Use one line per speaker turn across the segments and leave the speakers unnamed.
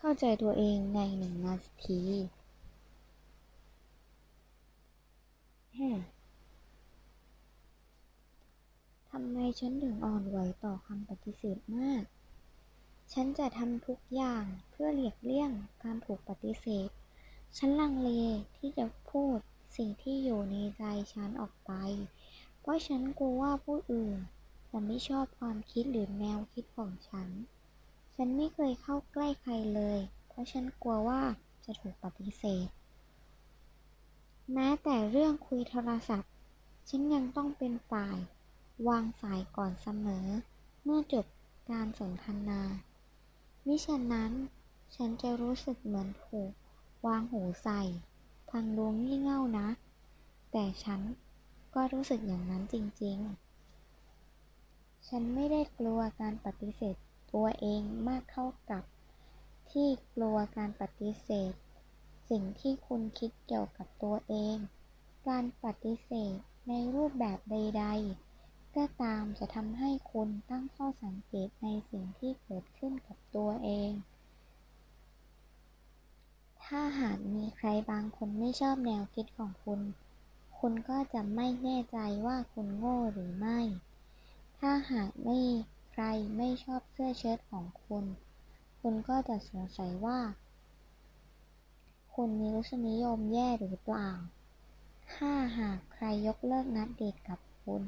เข้าใจตัวเองในหนึ่งนาทีทำไมฉันถึงอ่อนไหวต่อคำปฏิเสธมาก ฉันจะทำทุกอย่างเพื่อหลีกเลี่ยงการถูกปฏิเสธ ฉันลังเลที่จะพูดสิ่งที่อยู่ในใจฉันออกไป เพราะฉันกลัวว่าผู้อื่นจะไม่ชอบความคิดหรือแนวคิดของฉัน ฉันไม่เคยเข้าใกล้ใครเลย เพราะฉันกลัวว่าจะถูกปฏิเสธ แม้แต่เรื่องคุยโทรศัพท์ ฉันยังต้องเป็นฝ่าย วางสายก่อนเสมอ เมื่อจบการสนทนา มิฉะนั้น ฉันจะรู้สึกเหมือนถูกวางหูใส่ทางดวงงี่เง่านะ แต่ฉันก็รู้สึกอย่างนั้นจริงๆ ฉันไม่ได้กลัวการปฏิเสธ ตัวเองมากเท่ากับ ที่กลัวการปฏิเสธ สิ่งที่คุณคิดเกี่ยวกับตัวเอง การปฏิเสธในรูปแบบใด ๆ ก็ตามจะทำให้คุณตั้งข้อสังเกตในสิ่งที่เกิดขึ้นกับตัวเอง ถ้าหากมีใครบางคนไม่ชอบแนวคิดของคุณ คุณก็จะไม่แน่ใจว่าคุณโง่หรือไม่ ถ้าหากไม่ รไม่ชอบเสื้อเชิ้ตของคุณ คุณก็จะสงสัยว่า คุณมีรสนิยมแย่หรือเปล่า ถ้าหากใครยกเลิกนัดเดทกับคุณ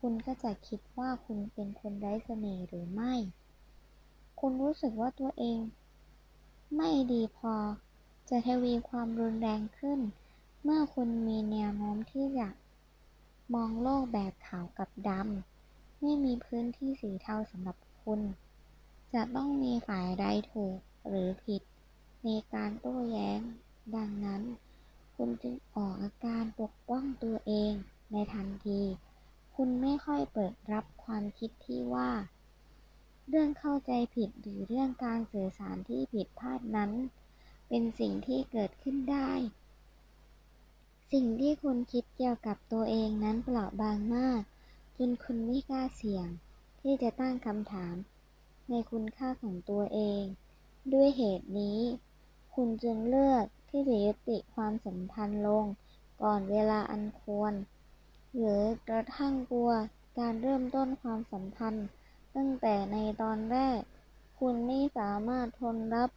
คุณก็จะคิดว่าคุณเป็นคนไร้เสน่ห์หรือไม่ คุณรู้สึกว่าตัวเอง ไม่ดีพอ จะทวีความรุนแรงขึ้น เมื่อคุณมีแนวโน้มที่จะมองโลกแบบขาวกับดำ ไม่มีพื้นที่สีเทาสำหรับคุณ จะต้องมีฝ่ายใดถูกหรือผิด ในการโต้แย้ง ดังนั้น คุณจึงออกอาการปกป้องตัวเองในทันที คุณไม่ค่อยเปิดรับความคิดที่ว่า เรื่องเข้าใจผิดหรือเรื่องการสื่อสารที่ผิดพลาดนั้น เป็นสิ่งที่เกิดขึ้นได้สิ่งที่คุณคิดเกี่ยวกับตัวเองนั้นเปราะบางมาก จนคุณไม่กล้าเสี่ยง ที่จะตั้งคำถาม ในคุณค่าของตัวเอง ด้วยเหตุนี้ คุณจึงเลือกที่จะยุติความสัมพันธ์ลงก่อนเวลาอันควร หรือกระทั่งกลัวการเริ่มต้นความสัมพันธ์ ตั้งแต่ในตอนแรก คุณไม่สามารถทนรับ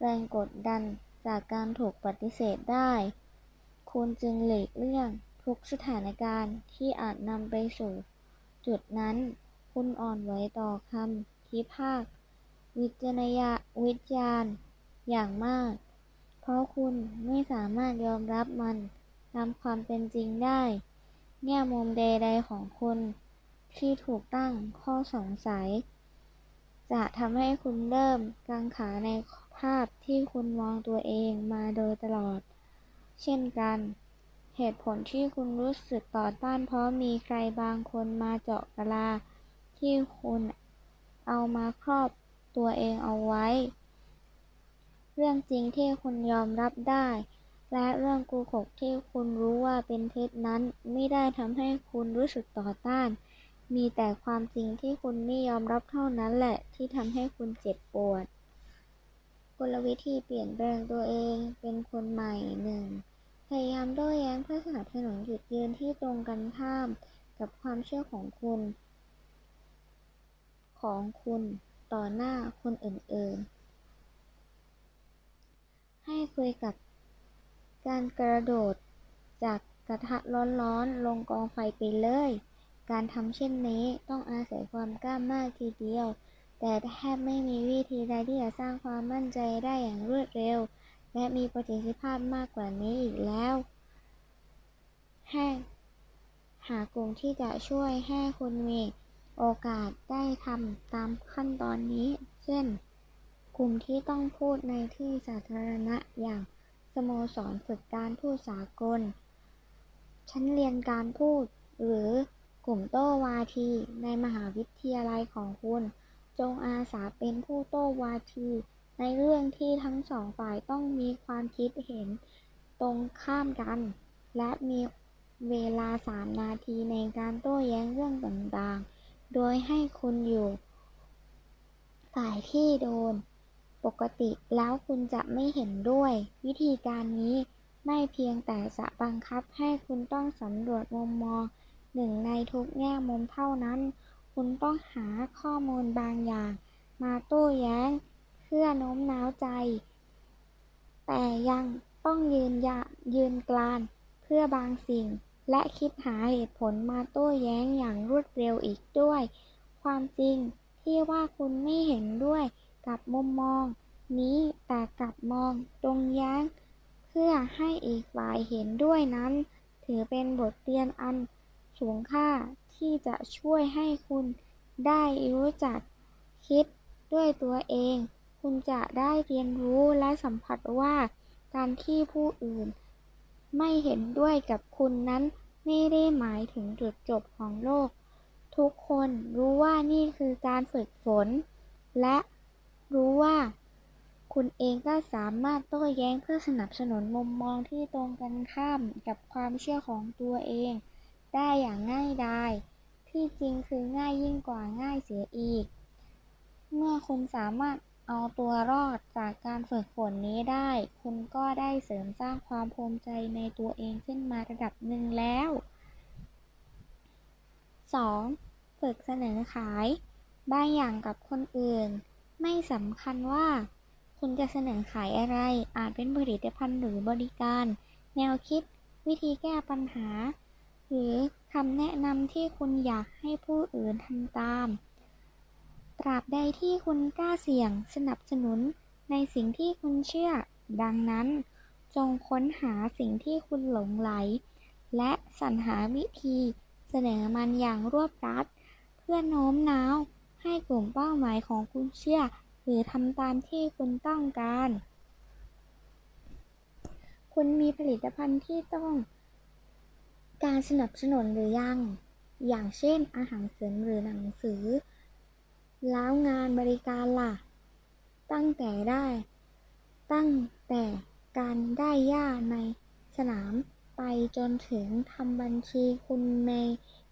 แรงกดดันจากการถูกปฏิเสธได้ คุณจึงหลีกเลี่ยง ทุกสถานการณ์ที่อาจนำไปสู่ จุดนั้น คุณอ่อนไหวต่อคำพิพากวิจารยาวิจารณ์อย่างมาก เพราะคุณไม่สามารถยอมรับมันตามความเป็นจริงได้ แง่มุมใดๆของคุณ ที่ถูกตั้งข้อสงสัย จะทำให้คุณเริ่มกังขาในภาพที่คุณมองตัวเองมาโดยตลอด เช่นกัน เหตุผลที่คุณรู้สึกต่อต้านเพราะมีใครบางคนมาเจาะกะลา ที่คุณเอามาครอบตัวเองเอาไว้ เรื่องจริงที่คุณยอมรับได้ และเรื่องกูหกที่คุณรู้ว่าเป็นเท็จนั้นไม่ได้ทำให้คุณรู้สึกต่อต้าน มีแต่ความจริงที่คุณไม่ยอมรับเท่านั้นแหละ ที่ทำให้คุณเจ็บปวด กลวิธีเปลี่ยนแปลงตัวเองเป็นคนใหม่หนึ่ง พยายามโต้แย้งเพื่อสนับสนุนจุดยืนที่ตรงกันข้ามกับความเชื่อของคุณ ของคุณต่อหน้าคนอื่นๆ ให้คุยกับการกระโดดจากกระทะร้อนๆ ลงกองไฟไปเลย การทำเช่นนี้ต้องอาศัยความกล้ามากทีเดียว แต่แทบไม่มีวิธีใดที่จะสร้างความมั่นใจได้อย่างรวดเร็ว และมีประสิทธิภาพมากกว่านี้อีกแล้วให้หากลุ่มที่จะช่วยให้คุณมีโอกาสได้ทำตามขั้นตอนนี้ เช่น กลุ่มที่ต้องพูดในที่สาธารณะอย่างสโมสรฝึกการพูดสากล ชั้นเรียนการพูด หรือกลุ่มโต้วาทีในมหาวิทยาลัยของคุณ จงอาสาเป็นผู้โต้วาที ในเรื่องที่ทั้งสองฝ่ายต้องมีความคิดเห็นตรงข้ามกัน และมีเวลาสามนาทีในการโต้แย้งเรื่องต่างๆ โดยให้คุณอยู่ ฝ่ายที่โดน ปกติแล้วคุณจะไม่เห็นด้วย วิธีการนี้ไม่เพียงแต่จะบังคับให้คุณต้องสำรวจมุมมองหนึ่งในทุกแง่มุมเท่านั้น คุณต้องหาข้อมูลบางอย่าง มาโต้แย้ง พื่อโน้มน้าวใจ แต่ยังต้องยืนยะยืนกลานเพื่อบางสิ่ง และคิดหาเหตุผลมาโต้แย้งอย่างรวดเร็วอีกด้วย ความจริงที่ว่าคุณไม่เห็นด้วยกับมุมมอง นี้แต่กลับมองตรงแย้ง เพื่อให้อีกฝ่ายเห็นด้วยนั้น ถือเป็นบทเรียนอันสูงค่าที่จะช่วยให้คุณได้รู้จักคิดด้วยตัวเอง คุณจะได้เรียนรู้และสัมผัสว่า การที่ผู้อื่น ไม่เห็นด้วยกับคุณนั้นไม่ได้หมายถึงจุดจบของโลก ทุกคนรู้ว่านี่คือการฝึกฝน และรู้ว่า คุณเองก็สามารถโต้แย้งเพื่อสนับสนุนมุมมองที่ตรงกันข้ามกับความเชื่อของตัวเอง ได้อย่างง่ายดายที่จริงคือง่ายยิ่งกว่าง่ายเสียอีก เมื่อคุณสามารถ เอาตัวรอดจากการฝึกฝนนี้ได้ คุณก็ได้เสริมสร้างความภูมิใจในตัวเองขึ้นมาระดับหนึ่งแล้ว 2. ฝึกเสนอขาย บางอย่างกับคนอื่น ไม่สำคัญว่า คุณจะเสนอขายอะไร อาจเป็นผลิตภัณฑ์หรือบริการ แนวคิด วิธีแก้ปัญหา หรือคำแนะนำที่คุณอยากให้ผู้อื่นทำตาม ตราบใดที่คุณกล้าเสี่ยงสนับสนุนในสิ่งที่คุณเชื่อ ดังนั้น จงค้นหาสิ่งที่คุณหลงไหล และสรรหาวิธีเสนอมันอย่างรวบรัด เพื่อโน้มน้าว ให้กลุ่มเป้าหมายของคุณเชื่อ หรือทำตามที่คุณต้องการ คุณมีผลิตภัณฑ์ที่ต้อง การสนับสนุนหรือยัง อย่างเช่นอาหารเสริมหรือหนังสือ แล้วงานบริการล่ะ ตั้งแต่ได้ ตั้งแต่การได้ย่าในสนามไปจนถึงทำบัญชีคุณใน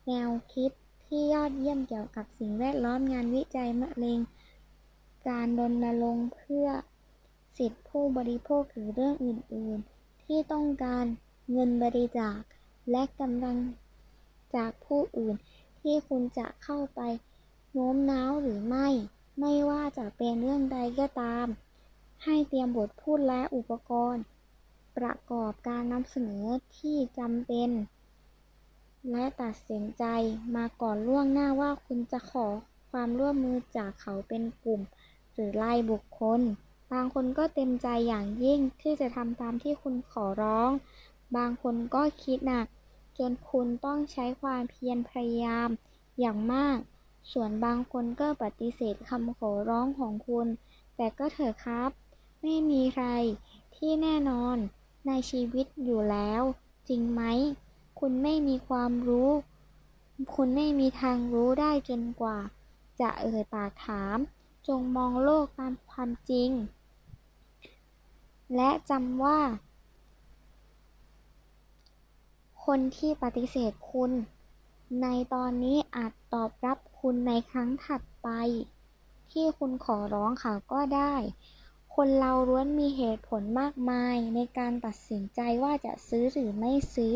แนวคิดที่ยอดเยี่ยมเกี่ยวกับสิ่งแวดล้อมงานวิจัยมะเร็ง การรณรงค์เพื่อสิทธิผู้บริโภคหรือเรื่องอื่น ๆ ที่ต้องการเงินบริจาคและกำลังจากผู้อื่นที่คุณจะเข้าไป โน้มน้าวหรือไม่ ไม่ว่าจะเป็นเรื่องใดก็ตาม ให้เตรียมบทพูดและอุปกรณ์ ประกอบการนำเสนอที่จำเป็น และตัดสินใจมาก่อนล่วงหน้าว่าคุณจะขอความร่วมมือจากเขาเป็นกลุ่ม หรือรายบุคคล บางคนก็เต็มใจอย่างยิ่งที่จะทำตามที่คุณขอร้อง บางคนก็คิดหนัก จนคุณต้องใช้ความเพียรพยายามอย่างมาก ส่วนบางคนก็ปฏิเสธคำขอร้องของคุณ แต่ก็เถอะครับ ไม่มีใครที่แน่นอนในชีวิตอยู่แล้ว จริงไหม คุณไม่มีความรู้ คุณไม่มีทางรู้ได้จนกว่า จะเอ่ยปากถาม จงมองโลกตามความจริง และจำว่า คนที่ปฏิเสธคุณ ในตอนนี้อาจตอบรับ คุณในครั้งถัดไป ที่คุณขอร้องเขาก็ได้ คนเราล้วนมีเหตุผลมากมายในการตัดสินใจว่าจะซื้อหรือไม่ซื้อ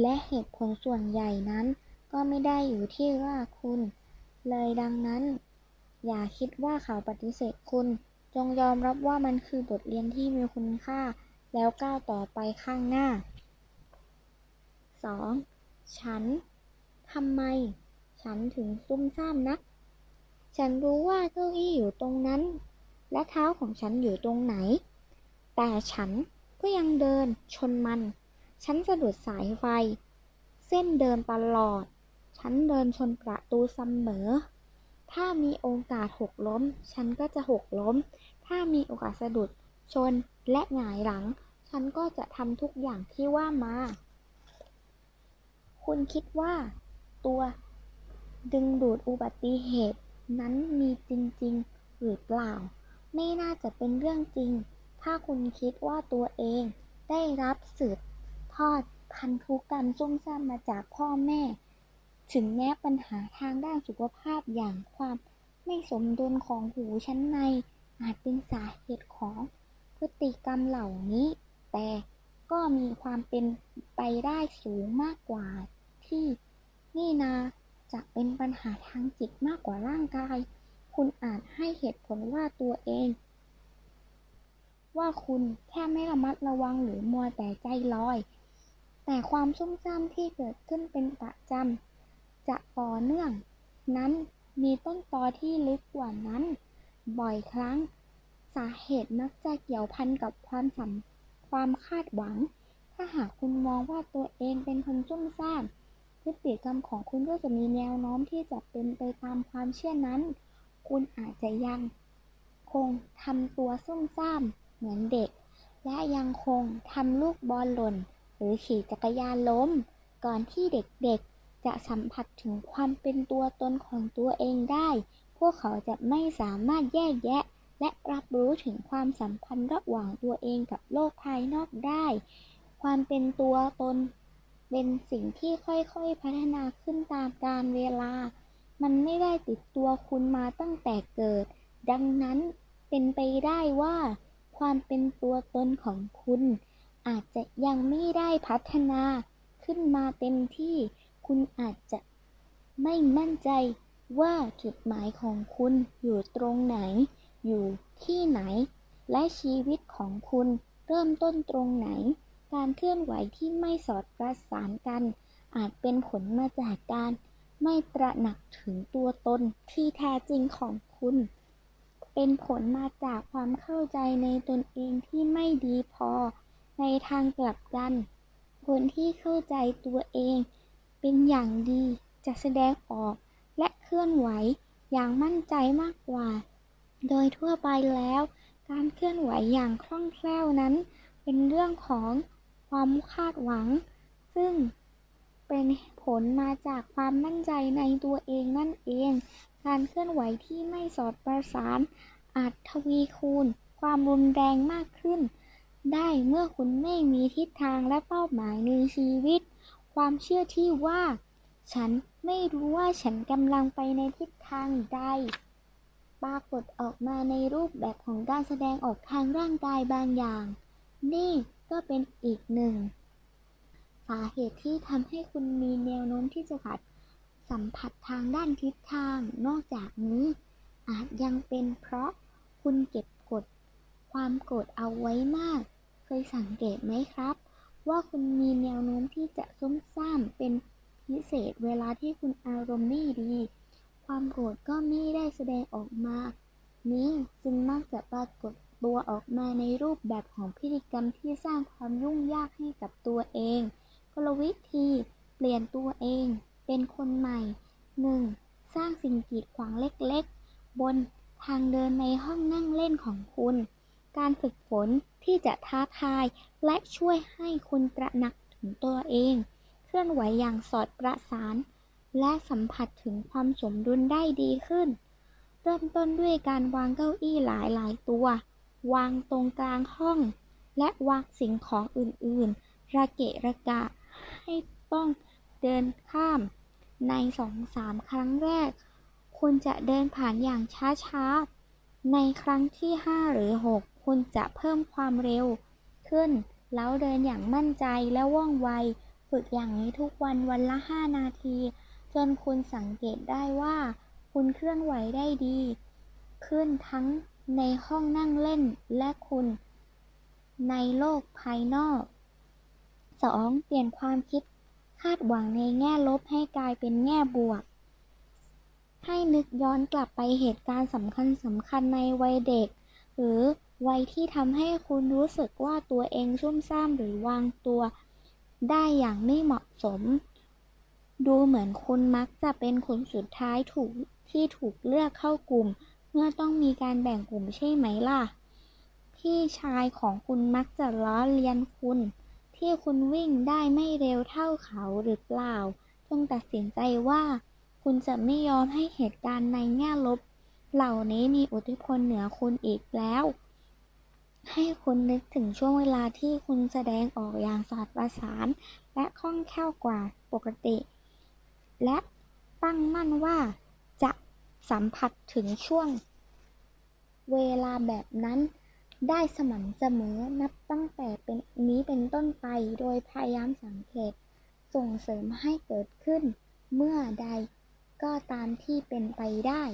และเหตุผลส่วนใหญ่นั้น ก็ไม่ได้อยู่ที่ว่าคุณ เลยดังนั้น อย่าคิดว่าเขาปฏิเสธคุณ จงยอมรับว่ามันคือบทเรียนที่มีคุณค่า แล้วก้าวต่อไปข้างหน้า 2. ฉันทำไม ฉันถึงซุ่มซ่ามนัก ฉันรู้ว่าเก้าอี้อยู่ตรงนั้น และเท้าของฉันอยู่ตรงไหน แต่ฉันก็ยังเดินชนมัน ฉันสะดุดสายไฟ เส้นเดินตลอด ฉันเดินชนประตูเสมอ ถ้ามีโอกาสหกล้ม ฉันก็จะหกล้ม ถ้ามีโอกาสสะดุดชนและหงายหลัง ฉันก็จะทำทุกอย่างที่ว่ามา คุณคิดว่า ตัว ดึงดูดอุบัติเหตุนั้นมีจริง ๆ หรือเปล่า ไม่น่าจะเป็นเรื่องจริง ถ้าคุณคิดว่าตัวเองได้รับสืบทอดพันธุกรรมซุ่มซ่ามมาจากพ่อแม่ ถึงแม้ปัญหาทางด้านสุขภาพอย่างความไม่สมดุลของหูชั้นใน อาจเป็นสาเหตุของพฤติกรรมเหล่านี้ แต่ก็มีความเป็นไปได้สูงมากกว่าที่นี่นา จะเป็นปัญหาทางจิตมากกว่าร่างกาย คุณอาจให้เหตุผลว่าตัวเอง ว่าคุณแค่ไม่ระมัดระวังหรือมัวแต่ใจลอย แต่ความซุ่มซ่ามที่เกิดขึ้นเป็นประจำจะต่อเนื่อง นั้นมีต้นตอที่ลึกกว่านั้น บ่อยครั้ง สาเหตุมักจะเกี่ยวพันกับความสัมความคาดหวัง ถ้าหากคุณมองว่าตัวเองเป็นคนซุ่มซ่าม พฤติกรรมของคุณก็จะมีแนวโน้มที่จะเป็นไปตามความเชื่อนั้น คุณอาจจะยังคงทำตัวซุ่มซ่ามเหมือนเด็ก และยังคงทำลูกบอลหล่น หรือขี่จักรยานล้ม ก่อนที่เด็กๆ จะสัมผัสถึงความเป็นตัวตนของตัวเองได้ พวกเขาจะไม่สามารถแยกแยะ และรับรู้ถึงความสัมพันธ์ระหว่างตัวเองกับโลกภายนอกได้ ความเป็นตัวตน เป็นสิ่งที่ค่อยๆพัฒนาขึ้นตามกาลเวลา มันไม่ได้ติดตัวคุณมาตั้งแต่เกิด ดังนั้นเป็นไปได้ว่า ความเป็นตัวตนของคุณ อาจจะยังไม่ได้พัฒนาขึ้นมาเต็มที่ คุณอาจจะไม่มั่นใจว่าจุดหมายของคุณอยู่ตรงไหน อยู่ที่ไหน และชีวิตของคุณเริ่มต้นตรงไหน การเคลื่อนไหวที่ไม่สอดประสานกัน อาจเป็นผลมาจากการไม่ตระหนักถึงตัวตนที่แท้จริงของคุณ เป็นผลมาจากความเข้าใจในตนเองที่ไม่ดีพอ ในทางกลับกัน คนที่เข้าใจตัวเอง เป็นอย่างดีจะแสดงออกและเคลื่อนไหวอย่างมั่นใจมากกว่า โดยทั่วไปแล้ว การเคลื่อนไหวอย่างคล่องแคล่วนั้น เป็นเรื่องของ ความคาดหวัง ซึ่งเป็นผลมาจากความมั่นใจในตัวเองนั่นเอง การเคลื่อนไหวที่ไม่สอดประสาน อาจทวีคูณ ความรุนแรงมากขึ้น ได้เมื่อคุณไม่มีทิศทางและเป้าหมายในชีวิต ความเชื่อที่ว่า ฉันไม่รู้ว่าฉันกำลังไปในทิศทางใดปรากฏออกมาในรูปแบบของการแสดงออกทางร่างกายบางอย่าง นี่ ก็เป็นอีกหนึ่ง สาเหตุที่ทำให้คุณมีแนวโน้มที่จะขาดสัมผัสทางด้านทิศทาง นอกจากนี้อาจยังเป็นเพราะคุณเก็บกด ความโกรธเอาไว้มาก เคยสังเกตไหมครับ ว่าคุณมีแนวโน้มที่จะซุ่มซ่ามเป็นพิเศษเวลาที่คุณอารมณ์ไม่ดี ความโกรธก็ไม่ได้แสดงออกมา นี้จึงมักจะปรากฏ ตัวออกมาในรูปแบบของพฤติกรรมที่สร้างความยุ่งยากให้กับตัวเอง กลวิธีเปลี่ยนตัวเอง เป็นคนใหม่ 1. สร้างสิ่งกีดขวางเล็กๆ บนทางเดินในห้องนั่งเล่นของคุณ การฝึกฝนที่จะท้าทายและช่วยให้คุณตระหนักถึงตัวเอง เคลื่อนไหวอย่างสอดประสาน และสัมผัสถึงความสมดุลได้ดีขึ้น เริ่มต้นด้วยการวางเก้าอี้หลายๆตัว วางตรงกลางห้อง และวางสิ่งของอื่นๆ ระเกะระกะ ให้ต้องเดินข้าม ในสองสามครั้งแรก คุณจะเดินผ่านอย่างช้าๆ ในครั้งที่ห้าหรือหกคุณจะเพิ่มความเร็วขึ้น แล้วเดินอย่างมั่นใจและว่องไว ฝึกอย่างนี้ทุกวันวันละห้านาที จนคุณสังเกตได้ว่า คุณเคลื่อนไหวได้ดี ขึ้นทั้ง ในห้องนั่งเล่นและคุณ ในโลกภายนอก 2. เปลี่ยนความคิดคาดหวังในแง่ลบให้กลายเป็นแง่บวก ให้นึกย้อนกลับไปเหตุการณ์สำคัญสำคัญในวัยเด็ก หรือวัยที่ทำให้คุณรู้สึกว่าตัวเองซุ่มซ่ามหรือวางตัว ได้อย่างไม่เหมาะสม ดูเหมือนคุณมักจะเป็นคนสุดท้ายถูกที่ถูกเลือกเข้ากลุ่ม เมื่อต้องมีการแบ่งกลุ่มใช่ไหมล่ะ พี่ชายของคุณมักจะล้อเลียนคุณ ที่คุณวิ่งได้ไม่เร็วเท่าเขาหรือเปล่า จงตัดสินใจว่า คุณจะไม่ยอมให้เหตุการณ์ในแง่ลบ เหล่านี้มีอิทธิพลเหนือคุณอีกแล้ว ให้คุณนึกถึงช่วงเวลาที่คุณแสดงออกอย่างสอดประสาน และคล่องแคล่วกว่าปกติ และตั้งมั่นว่า สัมผัสถึงช่วง เวลาแบบนั้นได้สม่ำเสมอนับตั้งแต่เป็นนี้เป็นต้นไปโดยพยายามสังเกตส่งเสริมให้เกิดขึ้น เมื่อใดก็ตามที่เป็นไปได้